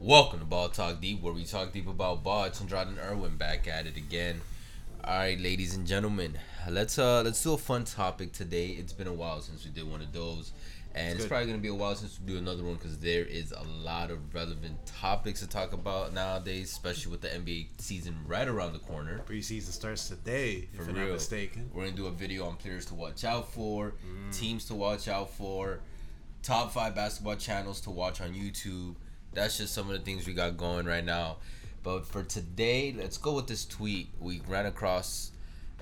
Welcome to Ball Talk Deep, where we talk deep about ball. It's Andrade and Irwin back at it again. All right, ladies and gentlemen, let's uh let's do a fun topic today. It's been a while since we did one of those, and it's Good. probably gonna be a while since we do another one because there is a lot of relevant topics to talk about nowadays, especially with the NBA season right around the corner. Preseason starts today, For if I'm real. not mistaken. We're gonna do a video on players to watch out for, Mm. teams to watch out for, top five basketball channels to watch on YouTube. That's just some of the things we got going right now. But for today, let's go with this tweet we ran across,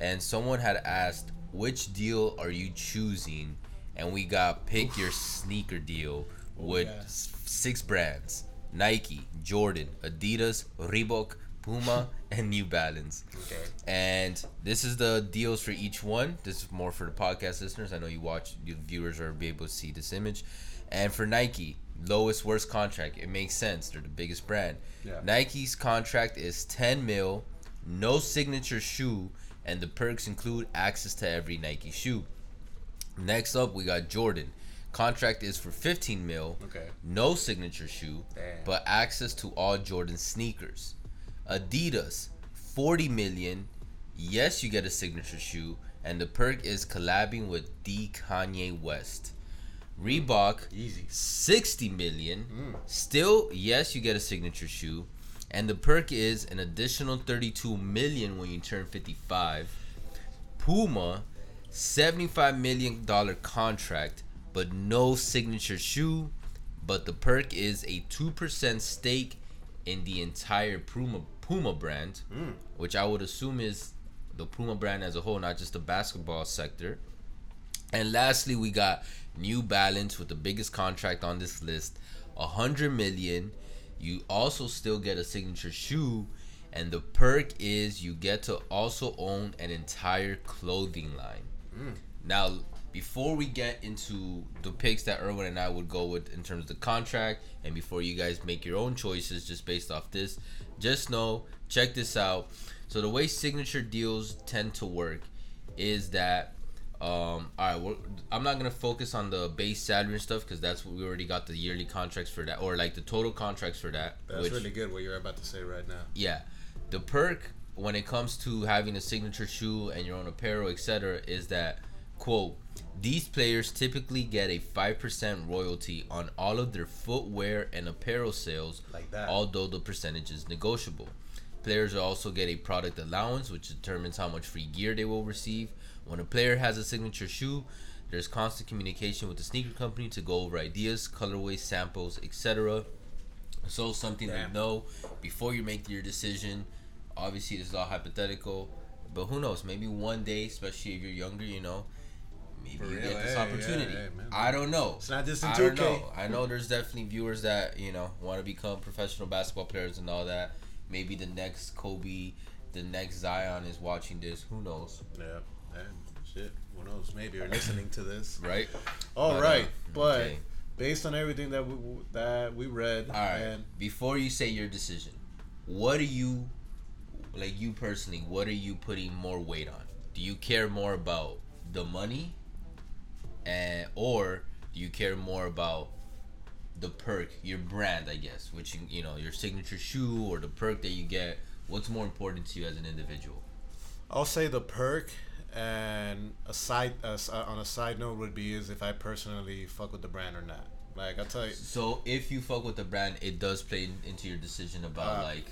and someone had asked, "Which deal are you choosing?" And we got pick your sneaker deal oh, with yeah. six brands: Nike, Jordan, Adidas, Reebok, Puma, and New Balance. Okay. And this is the deals for each one. This is more for the podcast listeners. I know you watch, you viewers are be able to see this image. And for Nike, lowest worst contract. It makes sense. They're the biggest brand. Yeah. Nike's contract is 10 mil, no signature shoe, and the perks include access to every Nike shoe. Next up, we got Jordan. Contract is for 15 mil, Okay. no signature shoe, Damn. but access to all Jordan sneakers. Adidas, 40 million. Yes, you get a signature shoe, and the perk is collabing with the Kanye West. Reebok, Easy. 60 million. Mm. Still, yes, you get a signature shoe, and the perk is an additional 32 million when you turn 55. Puma, 75 million dollar contract, but no signature shoe, but the perk is a 2% stake in the entire Puma Puma brand, Mm. which I would assume is the Puma brand as a whole, not just the basketball sector. And lastly, we got New Balance with the biggest contract on this list, a hundred million. You also still get a signature shoe, and the perk is you get to also own an entire clothing line. Now, before we get into the picks that Erwin and I would go with in terms of the contract, and before you guys make your own choices just based off this, just know, check this out. So the way signature deals tend to work is that, um, all right, we're, I'm not gonna focus on the base salary and stuff because that's what we already got the yearly contracts for that, or like the total contracts for that. That's which- really good what you're about to say right now. yeah. The perk when it comes to having a signature shoe and your own apparel, etc., is that quote, these players typically get a 5% royalty on all of their footwear and apparel sales, Like that. although the percentage is negotiable. Players also get a product allowance, which determines how much free gear they will receive. When a player has a signature shoe, there's constant communication with the sneaker company to go over ideas, colorways, samples, etc. So something to know before you make your decision. Obviously, this is all hypothetical, but who knows? Maybe one day, especially if you're younger, you know, maybe For you real, get this hey, opportunity. yeah, hey. I don't know. It's not just in I 2K. don't know. I know there's definitely viewers that you know want to become professional basketball players and all that. Maybe the next Kobe, the next Zion is watching this. Who knows, Yeah. Man, shit. Who knows? Maybe you're listening to this. right? All But, right, uh, but okay. based on everything that we that we read, All right. and Before you say your decision, what are you, like you personally, what are you putting more weight on? Do you care more about the money, and or do you care more about the perk, your brand, I guess, which you- know, your signature shoe or the perk that you get? What's more important to you as an individual? I'll say the perk. And a side, uh, on a side note, would be is if I personally fuck with the brand or not. Like I'll tell you, So if you fuck with the brand, it does play in- into your decision about Uh, like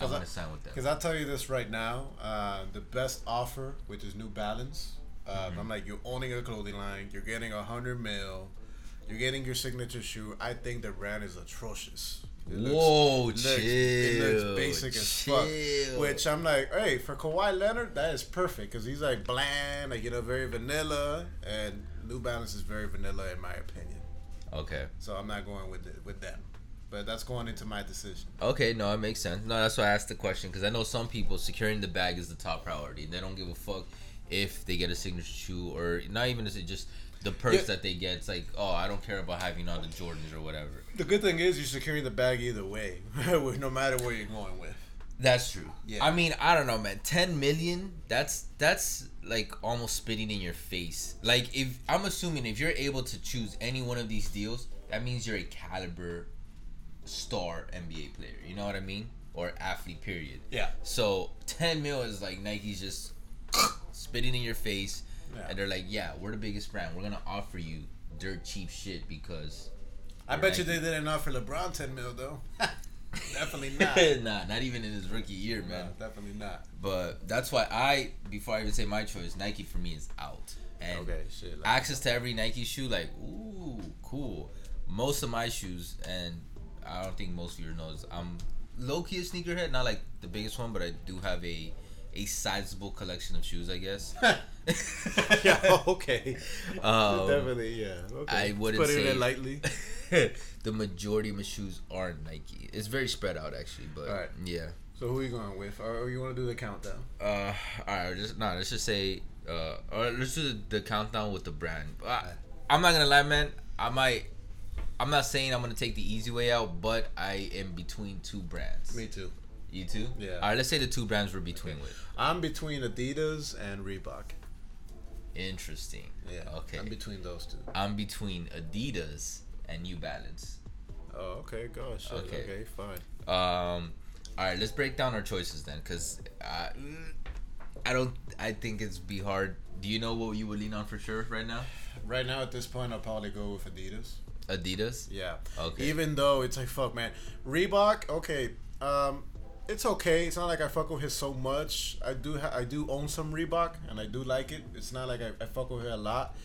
I'm I- gonna sign with them. Because I'll tell you this right now, uh, the best offer, which is New Balance, uh, Mm-hmm. I'm like, you're owning a clothing line, you're getting a hundred mil, you're getting your signature shoe. I think the brand is atrocious. It Whoa, looks, chill. It looks basic as fuck. Which I'm like, hey, for Kawhi Leonard, that is perfect because he's like bland, like you know, very vanilla, and New Balance is very vanilla in my opinion. Okay. So I'm not going with it, with them. But that's going into my decision. Okay, no, it makes sense. No, that's why I asked the question because I know some people securing the bag is the top priority. They don't give a fuck if they get a signature shoe or not even is it just the purse Yeah. that they get. It's like, oh, I don't care about having all the Jordans or whatever. The good thing is you're securing the bag either way, no matter where you're going with. That's true. Yeah. I mean, I don't know, man. Ten million. That's that's like almost spitting in your face. Like if I'm assuming if you're able to choose any one of these deals, that means you're a caliber star NBA player. You know what I mean? Or athlete. Period. Yeah. So ten mil is like Nike's just spitting in your face, Yeah. and they're like, "Yeah, we're the biggest brand. We're gonna offer you dirt cheap shit because." I bet you they didn't offer LeBron ten mil though. definitely not. nah, not even in his rookie year, man. Definitely not. But that's why I, before I even say my choice, Nike for me is out. And Okay, shit. Like, access to every Nike shoe, like, ooh, cool. Most of my shoes, and I don't think most of you knows, I'm low key a sneakerhead, not like the biggest one, but I do have a a sizable collection of shoes, I guess. yeah. Okay. Um, definitely. Yeah. Okay. I wouldn't put it say in lightly. the majority of my shoes are Nike. It's very spread out, actually, but yeah. So who are you going with, or you want to do the countdown? Uh, all right, just no. Let's just say, uh, or let's do the, the countdown with the brand. I, I'm not gonna lie, man. I might. I'm not saying I'm gonna take the easy way out, but I am between two brands. Me too. You too? Yeah. All right, let's say the two brands we're between with. I'm between Adidas and Reebok. Interesting. Yeah. Okay. I'm between those two. I'm between Adidas and New Balance. Oh, okay. Gosh. Okay. Okay. Fine. Um, all right, let's break down our choices then, cause I, I don't. I think it's be hard. Do you know what you would lean on for sure right now? Right now, at this point, I'll probably go with Adidas. Adidas. Yeah. Okay. Even though it's like fuck, man. Reebok. Okay. Um, it's okay. It's not like I fuck with it so much. I do. Ha- I do own some Reebok, and I do like it. It's not like I, I fuck with it a lot.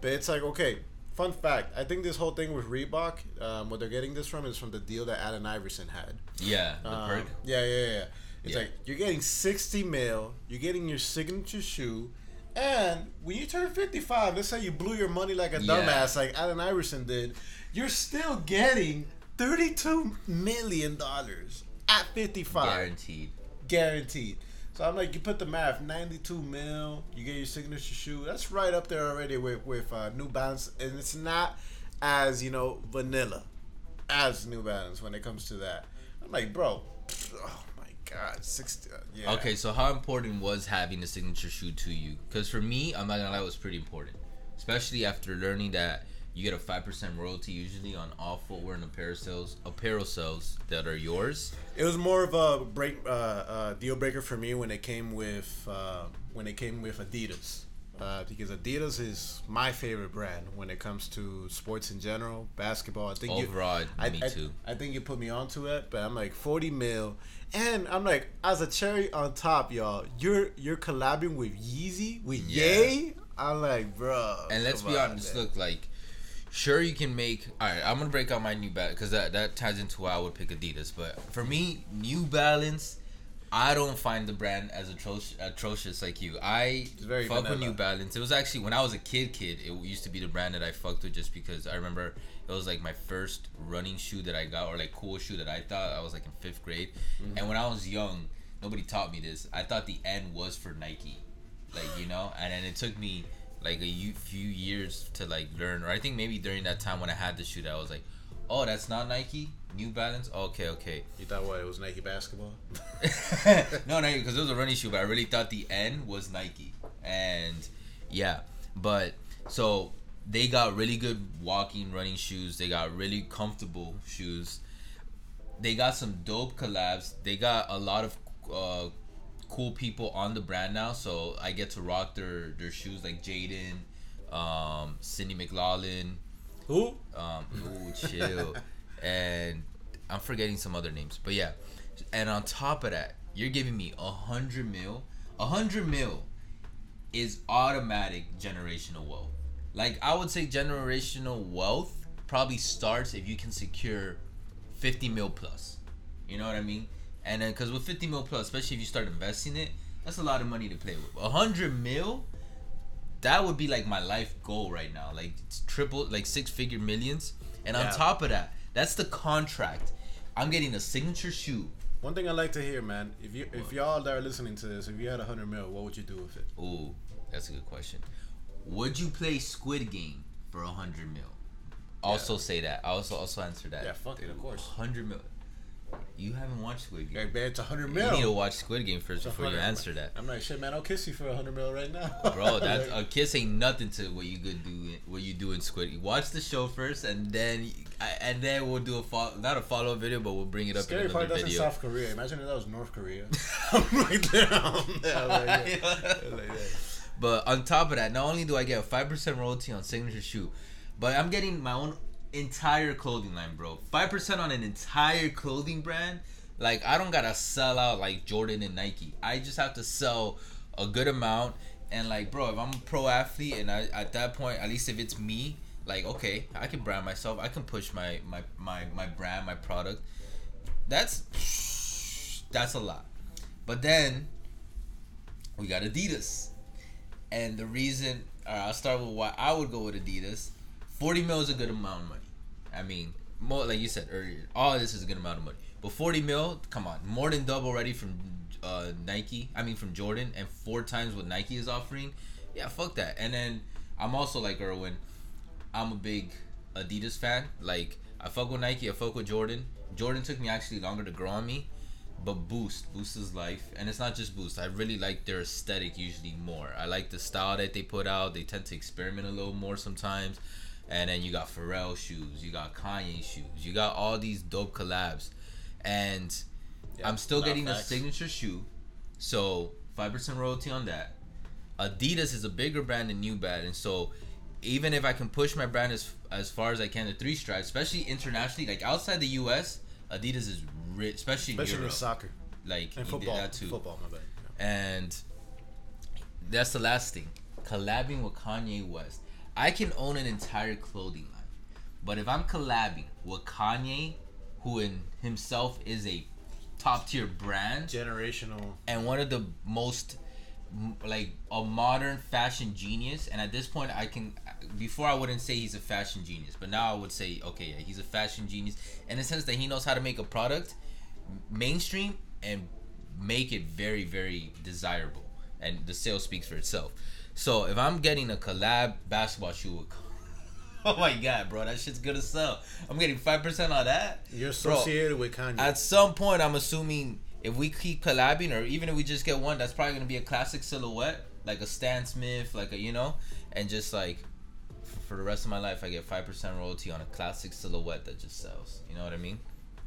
But it's like okay. Fun fact. I think this whole thing with Reebok, um, what they're getting this from is from the deal that Allen Iverson had. Yeah, the Um. Yeah, yeah, yeah. It's Yeah. like you're getting 60 mil, you're getting your signature shoe, and when you turn 55, let's say you blew your money like a Yeah. dumbass like Allen Iverson did, you're still getting 32 million dollars at 55 Guaranteed. guaranteed. So I'm like, you put the math, 92 mil, you get your signature shoe. That's right up there already with with uh, New Balance, and it's not as you know vanilla as New Balance when it comes to that. I'm like, bro, oh my god, 60. uh, yeah. Okay, so how important was having a signature shoe to you? Because for me, I'm not gonna lie, it was pretty important, especially after learning that you get a five percent royalty usually on all footwear and apparel sales, apparel sales that are yours. It was more of a break, uh, uh, deal breaker for me when it came with uh, when it came with Adidas. Uh, because Adidas is my favorite brand when it comes to sports in general, basketball. I think you- Overall, I, me I- too. I think you put me onto it, but I'm like 40 mil, and I'm like, as a cherry on top, y'all, you're you're collabing with Yeezy with Yeah. Ye. I'm like, bro. And let's be honest, man. look like. Sure, you can make. All right, I'm gonna break out my New Balance because that that ties into why I would pick Adidas. But for me, New Balance, I don't find the brand as atrocious, atrocious like you. I fuck with vanilla. New Balance. It was actually when I was a kid, kid. It used to be the brand that I fucked with just because I remember it was like my first running shoe that I got or like cool shoe that I thought I was like in fifth grade. Mm-hmm. And when I was young, nobody taught me this. I thought the N was for Nike, like you know. And then it took me like a few years to like learn, or I think maybe during that time when I had the shoe, I was like, oh, that's not Nike. New Balance. Okay, okay. You thought what? It was Nike basketball. no, no, because it was a running shoe, but I really thought the N was Nike, and yeah, but so they got really good walking running shoes. They got really comfortable shoes. They got some dope collabs. They got a lot of uh, cool people on the brand now, so I get to rock their their shoes like Jaden, um, Sydney McLaughlin, Who? um, ooh, chill. and I'm forgetting some other names, but yeah. And on top of that, you're giving me a hundred mil. A hundred mil is automatic generational wealth. Like I would say, generational wealth probably starts if you can secure fifty mil plus. You know what I mean? And then, because with fifty mil plus, especially if you start investing it, that's a lot of money to play with. A hundred mil that would be like my life goal right now. Like it's triple, like six figure millions. And on top of that, that's the contract. I'm getting a signature shoe. One thing I like to hear, man. If you if y'all that are listening to this, if you had a hundred mil, what would you do with it? Ooh, that's a good question. Would you play Squid Game for a hundred mil? Also say that. I also also answer that. Yeah, fuck it, of course. Hundred mil. You haven't watched Squid Game. Man, it's a hundred You need to watch Squid Game first before you answer that. I'm like, shit, man, I'll kiss you for a hundred mil right now, Bro, that's a kiss ain't nothing to what you could do. What you do in Squid. Game. Watch the show first, and then and then we'll do a follow, not a follow up video, but we'll bring it up Scary in part another that's in video. South Korea. Imagine if that was North Korea. I'm right there. I'm there. I'm like, yeah. Like. But on top of that, not only do I get a five percent royalty on signature shoe, but I'm getting my own entire clothing line, bro. Five percent on an entire clothing brand. Like I don't gotta sell out like Jordan and Nike. I just have to sell a good amount. And like, bro, if I'm a pro athlete, and I at that point, at least if it's me, like, okay, I can brand myself. I can push my my my my brand, my product. That's that's a lot. But then we got Adidas. And the reason, right, I'll start with why I would go with Adidas. 40 mil is a good amount of money. I mean, more like you said earlier, all this is a good amount of money. But 40 mil, come on, more than double already from uh, Nike. I mean, from Jordan, and four times what Nike is offering. Yeah, fuck that. And then I'm also like Erwin. I'm a big Adidas fan. Like I fuck with Nike, I fuck with Jordan. Jordan took me actually longer to grow on me, but Boost, Boost is life, and it's not just Boost. I really like their aesthetic usually more. I like the style that they put out. They tend to experiment a little more sometimes. And then you got Pharrell shoes, you got Kanye shoes, you got all these dope collabs, and Yeah, I'm still nah, getting a facts. signature shoe, so five percent royalty on that. Adidas is a bigger brand than New Balance, so even if I can push my brand as as far as I can to three stripes, especially internationally, like outside the U.S., Adidas is rich, especially, Especially in in Europe. soccer Like and football. that too. Football, my bad. And that's the last thing. Collabing with Kanye West. I can own an entire clothing line. But if I'm collabing with Kanye, who in himself is a top tier brand Generational. and one of the most like a modern fashion genius and at this point I can before I wouldn't say he's a fashion genius but now I would say okay yeah he's a fashion genius in the sense that he knows how to make a product mainstream and make it very very desirable and the sale speaks for itself so if I'm getting a collab basketball shoe with Oh my god, bro, that shit's gonna sell. I'm getting five percent on that. You're Bro, associated with Kanye. At some point, I'm assuming if we keep collabing, or even if we just get one, that's probably gonna be a classic silhouette, like a Stan Smith, like a you know, and just like for the rest of my life, I get five percent royalty on a classic silhouette that just sells. You know what I mean?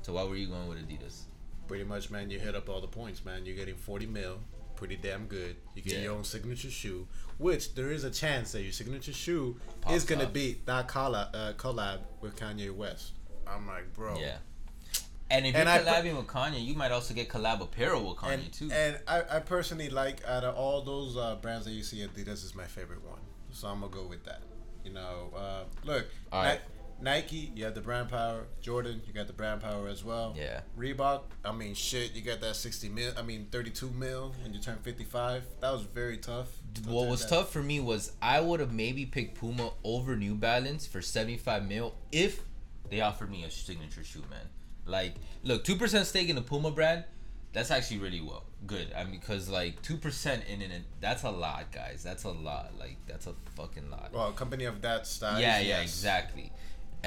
So why were you going with Adidas? Pretty much, man. You hit up all the points, man. You're getting 40 mil. Pretty damn good. You get Yeah. your own signature shoe, which there is a chance that your signature shoe Pops is gonna up. be that collab, uh, collab with Kanye West. I'm like, bro. Yeah. And if And you're I collabing with Kanye, you might also get collab apparel with Kanye and, too. And I, I personally like out of all those uh, brands that you see, Adidas is my favorite one. So I'm gonna go with that. You know, uh, look, All right. Nike, you have the brand power. Jordan, you got the brand power as well. yeah. Reebok, I mean, shit, you got that 60 mil, I mean, 32 mil, and you turn 55. That was very tough. to What was that. tough for me was I would have maybe picked Puma over New Balance for 75 mil if they offered me a signature shoe, man. Like, look, 2% stake in the Puma brand, that's actually really well. Good. I mean, because, like, 2% in it, that's a lot, guys. That's a lot. Like, that's a fucking lot. Well, a company of that size. yeah, yeah, exactly.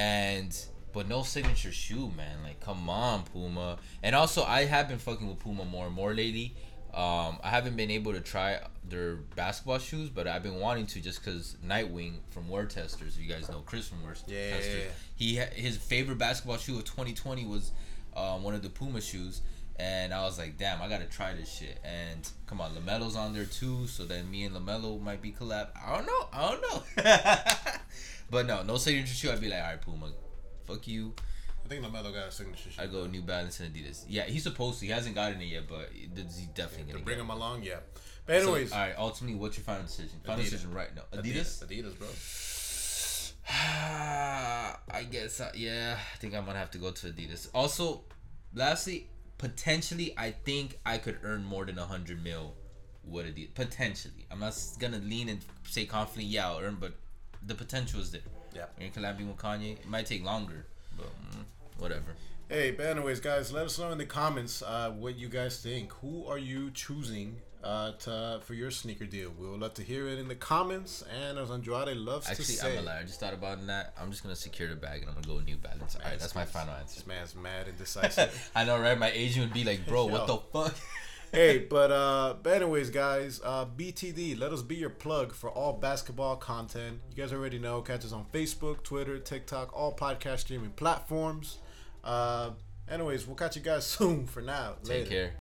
And but no signature shoe, man. Like, come on, Puma. And also, I have been fucking with Puma more and more lately. Um, I haven't been able to try their basketball shoes, but I've been wanting to just because Nightwing from WearTesters, you guys know Chris from Wear Yeah. Testers. He his favorite basketball shoe of 2020 was um, one of the Puma shoes. And I was like, damn, I gotta try this shit. And come on, Lamelo's on there too. So then me and Lamelo might be collab. I don't know. I don't know. but no, no signature shoe. I'd be like, all right, Puma, fuck you. I think LaMelo got a signature shoe. I go New Balance and Adidas. Yeah, he's supposed to. He hasn't gotten it yet, but he's definitely gonna bring him along, yeah. But anyways, So, all right. Ultimately, what's your final decision? Final Adidas. decision right now. Adidas. Adidas, bro. I guess. Uh, yeah, I think I'm gonna have to go to Adidas. Also, lastly, potentially, I think I could earn more than a hundred mil with Adidas. Potentially, I'm not gonna lean and say confidently, yeah, I'll earn, but the potential is there. Yeah. When you're collabing with Kanye, it might take longer, but mm, whatever. Hey, but anyways, guys, let us know in the comments uh, what you guys think. Who are you choosing uh, to, for your sneaker deal. We would love to hear it in the comments. And as Andrade loves Actually, to say, I'm a liar. I just thought about that. I'm just gonna secure the bag and I'm gonna go with New Balance. All right, that's my final answer. this man's mad and decisive. I know, right? My agent would be like, "Bro, what the fuck?" hey, but uh, but anyways, guys, uh, BTD, let us be your plug for all basketball content. You guys already know, catch us on Facebook, Twitter, TikTok, all podcast streaming platforms. Uh, anyways, we'll catch you guys soon. For now, Take Later. care.